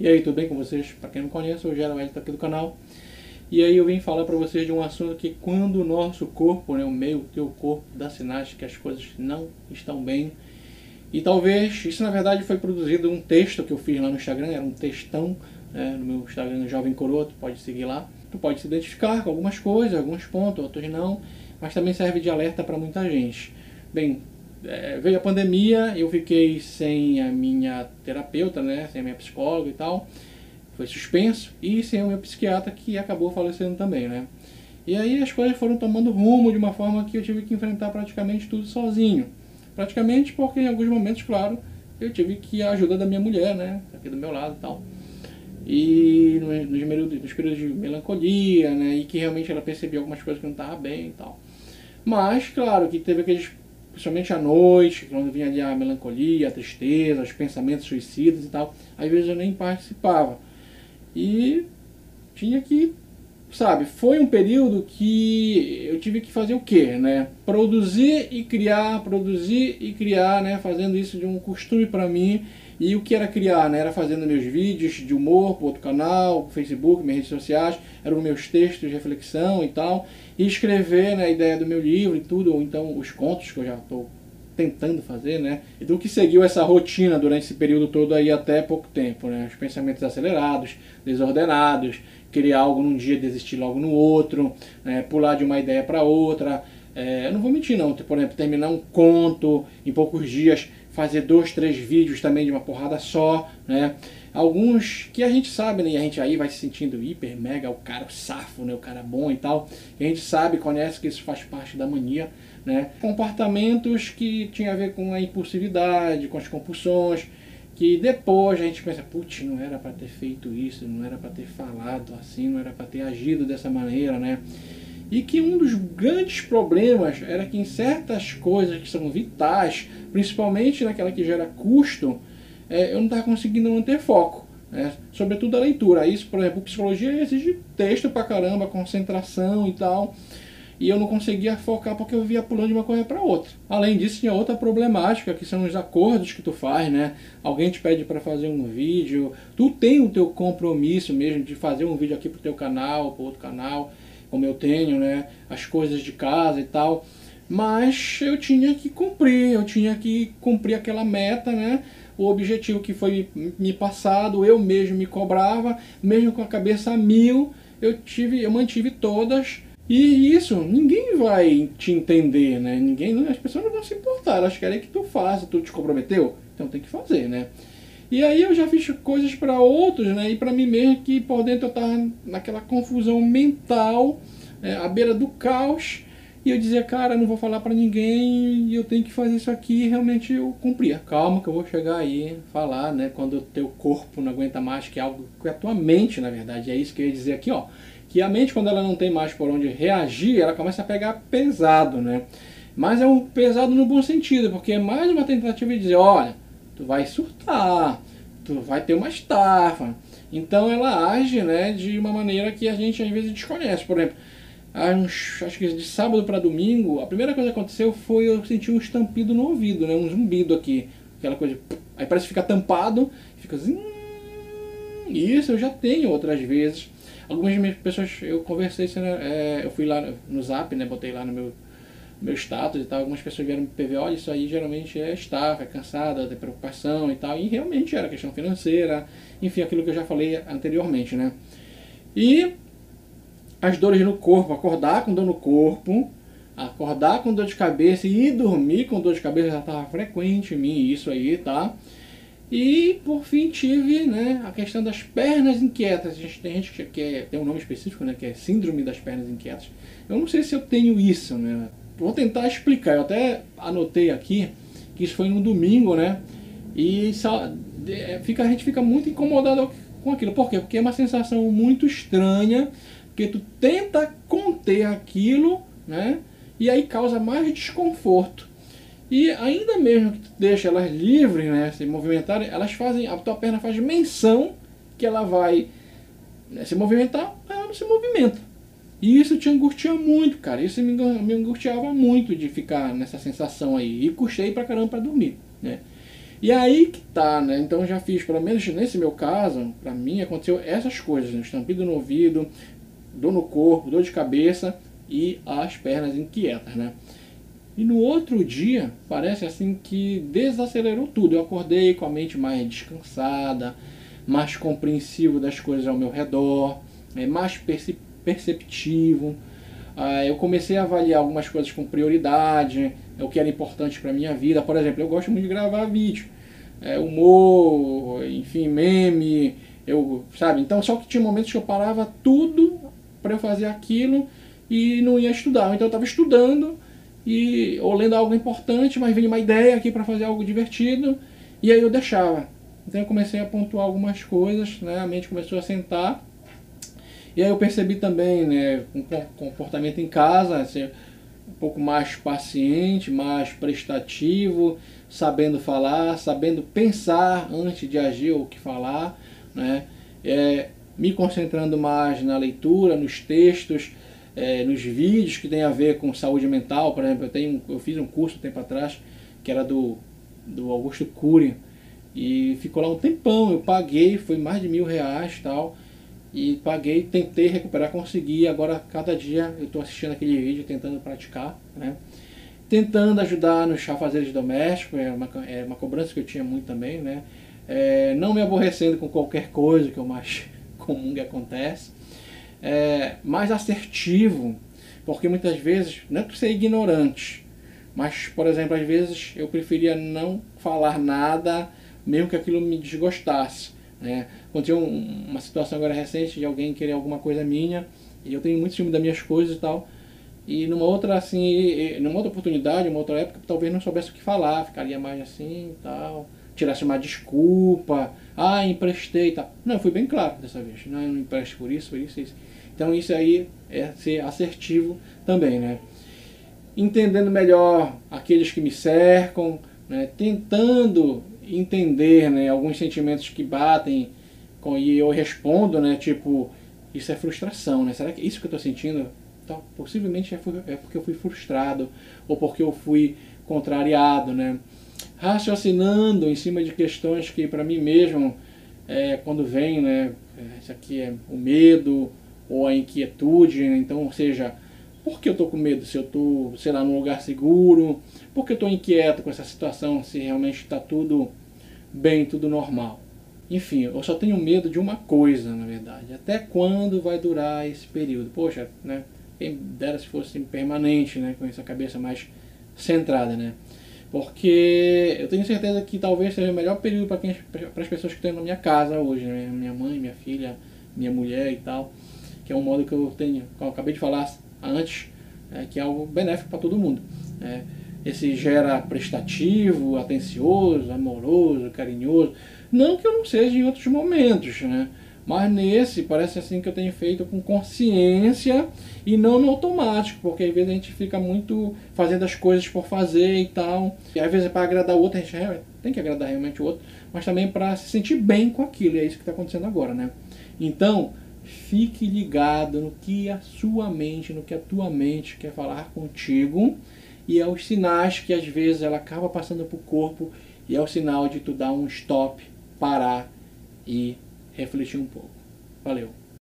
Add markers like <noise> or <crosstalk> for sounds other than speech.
E aí, tudo bem com vocês? Para quem não conhece, eu Gero Elito aqui do canal. E aí eu vim falar para vocês de um assunto que quando o nosso corpo, né, o meu, o teu corpo, dá sinais que as coisas não estão bem. E talvez, isso na verdade foi produzido um texto que eu fiz lá no Instagram, era um textão né, no meu Instagram Jovem Coroto, pode seguir lá. Tu pode se identificar com algumas coisas, alguns pontos, outros não, mas também serve de alerta para muita gente. Bem, é, veio a pandemia, eu fiquei sem a minha terapeuta, né, sem a minha psicóloga e tal, foi suspenso, e sem o meu psiquiatra que acabou falecendo também, né. E aí as coisas foram tomando rumo de uma forma que eu tive que enfrentar praticamente tudo sozinho. Praticamente porque em alguns momentos, claro, eu tive que a ajuda da minha mulher, né, aqui do meu lado e tal. E nos, períodos, nos períodos de melancolia, né, e que realmente ela percebia algumas coisas que não estavam bem e tal. Mas, claro, que teve aqueles principalmente à noite, quando vinha ali a melancolia, a tristeza, os pensamentos suicidas e tal, às vezes eu nem participava. E tinha que, sabe, foi um período que eu tive que fazer o quê, né? Produzir e criar, produzir e criar, né? Fazendo isso de um costume para mim. E o que era criar, né? Era fazendo meus vídeos de humor para outro canal, Facebook, minhas redes sociais, eram meus textos de reflexão e tal e escrever né, a ideia do meu livro e tudo, ou então os contos que eu já estou tentando fazer, né? E do que seguiu essa rotina durante esse período todo aí até pouco tempo, né? Os pensamentos acelerados, desordenados, criar algo num dia, desistir logo no outro, né? pular de uma ideia para outra. É, eu não vou mentir não, por exemplo, terminar um conto em poucos dias, fazer dois, três vídeos também de uma porrada só, né? Alguns que a gente sabe, né? E a gente aí vai se sentindo hiper, mega, o cara o safo, né? O cara bom e tal. E a gente sabe, conhece que isso faz parte da mania, né? Comportamentos que tinha a ver com a impulsividade, com as compulsões, que depois a gente pensa, putz, não era para ter feito isso, não era para ter falado assim, não era para ter agido dessa maneira, né? E que um dos grandes problemas era que em certas coisas que são vitais, principalmente naquela que gera custo, é, eu não estava conseguindo manter foco. Né? Sobretudo a leitura. Isso, por exemplo, psicologia exige texto pra caramba, concentração e tal. E eu não conseguia focar porque eu via pulando de uma coisa para outra. Além disso, tinha outra problemática, que são os acordos que tu faz, né? Alguém te pede para fazer um vídeo, tu tem o teu compromisso mesmo de fazer um vídeo aqui pro teu canal, pro outro canal, como eu tenho, né? As coisas de casa e tal. Mas eu tinha que cumprir, eu tinha que cumprir aquela meta, né? o objetivo que foi me passado, eu mesmo me cobrava, mesmo com a cabeça a mil, eu tive, eu mantive todas. E isso, ninguém vai te entender, né? Ninguém, as pessoas não vão se importar, elas querem que tu faça, tu te comprometeu, então tem que fazer, né? E aí eu já fiz coisas para outros, né? E para mim mesmo que por dentro eu tava naquela confusão mental, é, à beira do caos, e eu dizia, cara, não vou falar para ninguém e eu tenho que fazer isso aqui. E realmente eu cumpria. Calma que eu vou chegar aí falar, né? Quando o teu corpo não aguenta mais, que é algo que a tua mente, na verdade, é isso que eu ia dizer aqui, ó. Que a mente, quando ela não tem mais por onde reagir, ela começa a pegar pesado, né? Mas é um pesado no bom sentido, porque é mais uma tentativa de dizer, olha, tu vai surtar, tu vai ter uma estafa. Então ela age, né, de uma maneira que a gente às vezes desconhece. Por exemplo, acho que de sábado para domingo, a primeira coisa que aconteceu foi eu sentir um estampido no ouvido, né? Um zumbido aqui. Aquela coisa. Aí parece que fica tampado, fica assim. Isso eu já tenho outras vezes. Algumas pessoas, eu conversei, é, eu fui lá no zap, né? Botei lá no meu, meu status e tal. Algumas pessoas vieram me PV, olha, isso aí geralmente é estafa, é cansada, tem preocupação e tal. E realmente era questão financeira, enfim, aquilo que eu já falei anteriormente, né? E as dores no corpo, acordar com dor no corpo, acordar com dor de cabeça e dormir com dor de cabeça já estava frequente em mim, isso aí, tá? E por fim tive né, a questão das pernas inquietas. A gente tem gente que quer, tem um nome específico, né, que é síndrome das pernas inquietas. Eu não sei se eu tenho isso, né? Vou tentar explicar. Eu até anotei aqui que isso foi no domingo, né? E só, fica, a gente fica muito incomodado com aquilo. Por quê? Porque é uma sensação muito estranha porque tu tenta conter aquilo, né? E aí causa mais desconforto. E ainda mesmo que tu deixa elas livres, né, se movimentarem, elas fazem, a tua perna faz menção que ela vai né, se movimentar, ela não se movimenta. E isso te angustia muito, cara. Isso me, me angustiava muito de ficar nessa sensação aí. E custei pra caramba pra dormir, né? E aí que tá, né? Então já fiz, pelo menos nesse meu caso, para mim aconteceu essas coisas, né? estampido no ouvido, dor no corpo, dor de cabeça e as pernas inquietas, né? E no outro dia, parece assim que desacelerou tudo. Eu acordei com a mente mais descansada, mais compreensivo das coisas ao meu redor, é, mais perceptivo. Ah, eu comecei a avaliar algumas coisas com prioridade, é o que era importante para minha vida. Por exemplo, eu gosto muito de gravar vídeo, é, humor, enfim, meme, eu, sabe? Então, só que tinha momentos que eu parava tudo para eu fazer aquilo e não ia estudar. Então, eu estava estudando e ou lendo algo importante, mas vinha uma ideia aqui para fazer algo divertido e aí eu deixava. Então, eu comecei a pontuar algumas coisas, né? A mente começou a sentar. E aí eu percebi também, né, um comportamento em casa, ser um pouco mais paciente, mais prestativo, sabendo falar, sabendo pensar antes de agir ou que falar, né? É, me concentrando mais na leitura, nos textos, é, nos vídeos que tem a ver com saúde mental, por exemplo, eu, tenho, eu fiz um curso um tempo atrás que era do, do Augusto Cury e ficou lá um tempão, eu paguei, foi mais de mil reais tal, e paguei, tentei recuperar, consegui. Agora, cada dia eu estou assistindo aquele vídeo, tentando praticar, né? Tentando ajudar nos chafazeres domésticos, é uma, é uma cobrança que eu tinha muito também, né? É, não me aborrecendo com qualquer coisa, que é o mais <laughs> comum que acontece. É, mais assertivo, porque muitas vezes, não é por ser ignorante, mas, por exemplo, às vezes eu preferia não falar nada, mesmo que aquilo me desgostasse. Né? Aconteceu uma situação agora recente de alguém querer alguma coisa minha, e eu tenho muito ciúme das minhas coisas e tal. E numa outra assim, numa outra oportunidade, numa outra época, talvez não soubesse o que falar, ficaria mais assim e tal, tirasse uma desculpa, ah, emprestei e tal. Não, fui bem claro dessa vez, não, eu não empresto por isso, por isso, isso. Então isso aí é ser assertivo também, né? Entendendo melhor aqueles que me cercam, né? tentando entender né, alguns sentimentos que batem com, e eu respondo, né, tipo, isso é frustração, né? Será que é isso que eu estou sentindo? Então, possivelmente é, é porque eu fui frustrado ou porque eu fui contrariado, né? Raciocinando em cima de questões que para mim mesmo, é, quando vem, né, é, isso aqui é o medo ou a inquietude, né? então, ou seja, por que eu estou com medo? Se eu estou, sei lá, num lugar seguro? Por que eu estou inquieto com essa situação? Se realmente está tudo bem, tudo normal? Enfim, eu só tenho medo de uma coisa, na verdade. Até quando vai durar esse período? Poxa, né? Quem dera se fosse permanente, né? Com essa cabeça mais centrada, né? Porque eu tenho certeza que talvez seja o melhor período para as pessoas que estão na minha casa hoje, né? Minha mãe, minha filha, minha mulher e tal. Que é um modo que eu tenho, como eu acabei de falar, antes, é, que é algo benéfico para todo mundo. É, esse gera prestativo, atencioso, amoroso, carinhoso. Não que eu não seja em outros momentos, né? Mas nesse parece assim que eu tenho feito com consciência e não no automático, porque às vezes a gente fica muito fazendo as coisas por fazer e tal. E às vezes é para agradar o outro, a gente tem que agradar realmente o outro, mas também para se sentir bem com aquilo, e é isso que está acontecendo agora, né? Então, fique ligado no que a sua mente, no que a tua mente quer falar contigo e é os sinais que às vezes ela acaba passando para o corpo e é o sinal de tu dar um stop, parar e refletir um pouco. Valeu!